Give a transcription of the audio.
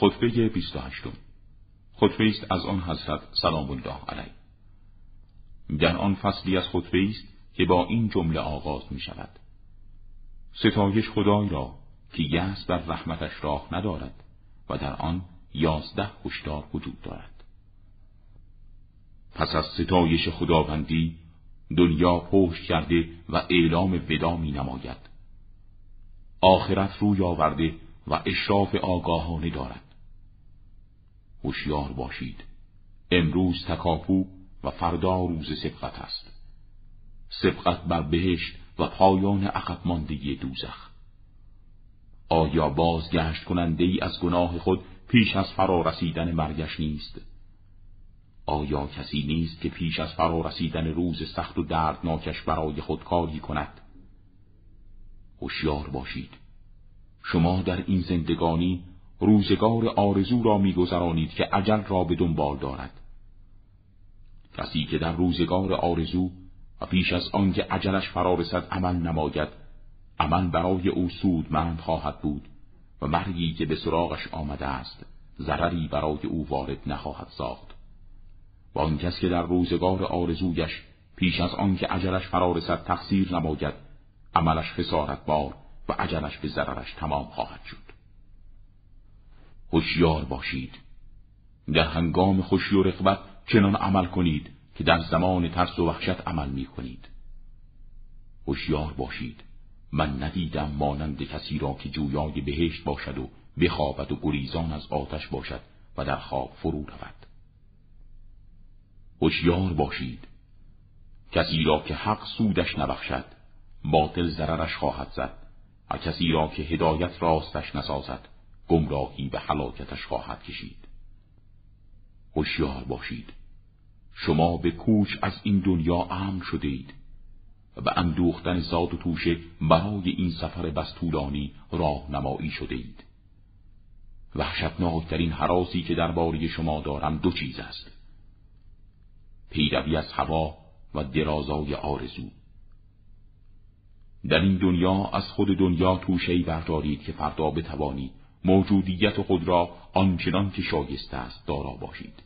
خطبه 28 خطبه است از آن حضرت سلام الله علیه. در آن فصلی از خطبه است که با این جمله آغاز می شود ستایش خدای را که یأس بر رحمتش راه ندارد و در آن یازده هشدار وجود دارد. پس از ستایش خداوندی دنیا پشت کرده و اعلام ودا می نماید آخرت روی آورده و اشراف آگاهانه دارد. هوشیار باشید. امروز تکاپو و فردا روز سبقت است. سبقت بر بهشت و پایان عقب ماندگی دوزخ. آیا بازگشت کننده ای از گناه خود پیش از فرا رسیدن مرگش نیست؟ آیا کسی نیست که پیش از فرا رسیدن روز سخت و دردناکش برای خود کاری کند؟ هوشیار باشید. شما در این زندگانی روزگار آرزو را میگذرانید که عجل را به دنبال دارد. کسی که در روزگار آرزو و پیش از آنکه عجلش فرا رسد عمل نماید عمل برای او سودمند خواهد بود و مرگی که به سراغش آمده است ضرری برای او وارد نخواهد ساخت. و آن کس که در روزگار آرزویش پیش از آنکه عجلش فرا رسد تقصیر نماید عملش خسارت بار و عجلش به ضررش تمام خواهد شد. هوشیار باشید. در هنگام خوشی و رغبت چنان عمل کنید که در زمان ترس و وحشت عمل می کنید هوشیار باشید. من ندیدم مانند کسی را که جویای بهشت باشد و بخوابد و گریزان از آتش باشد و در خواب فرو رود. هوشیار باشید. کسی را که حق سودش نبخشد باطل ضررش خواهد زد و کسی را که هدایت راستش نسازد. گمراهی به حلاکتش خواهد کشید هوشیار باشید شما به کوچ از این دنیا امن شدید و به اندوختن زاد و توشه برای این سفر بستولانی راه نمایی شده اید. وحشتناکترین حراسی که درباره شما دارم دو چیز است. پیروی از هوا و درازای آرزو. در این دنیا از خود دنیا توشهی بردارید که فردا بتوانید موجودیت خود را آنچنان که شایسته است دارا باشید.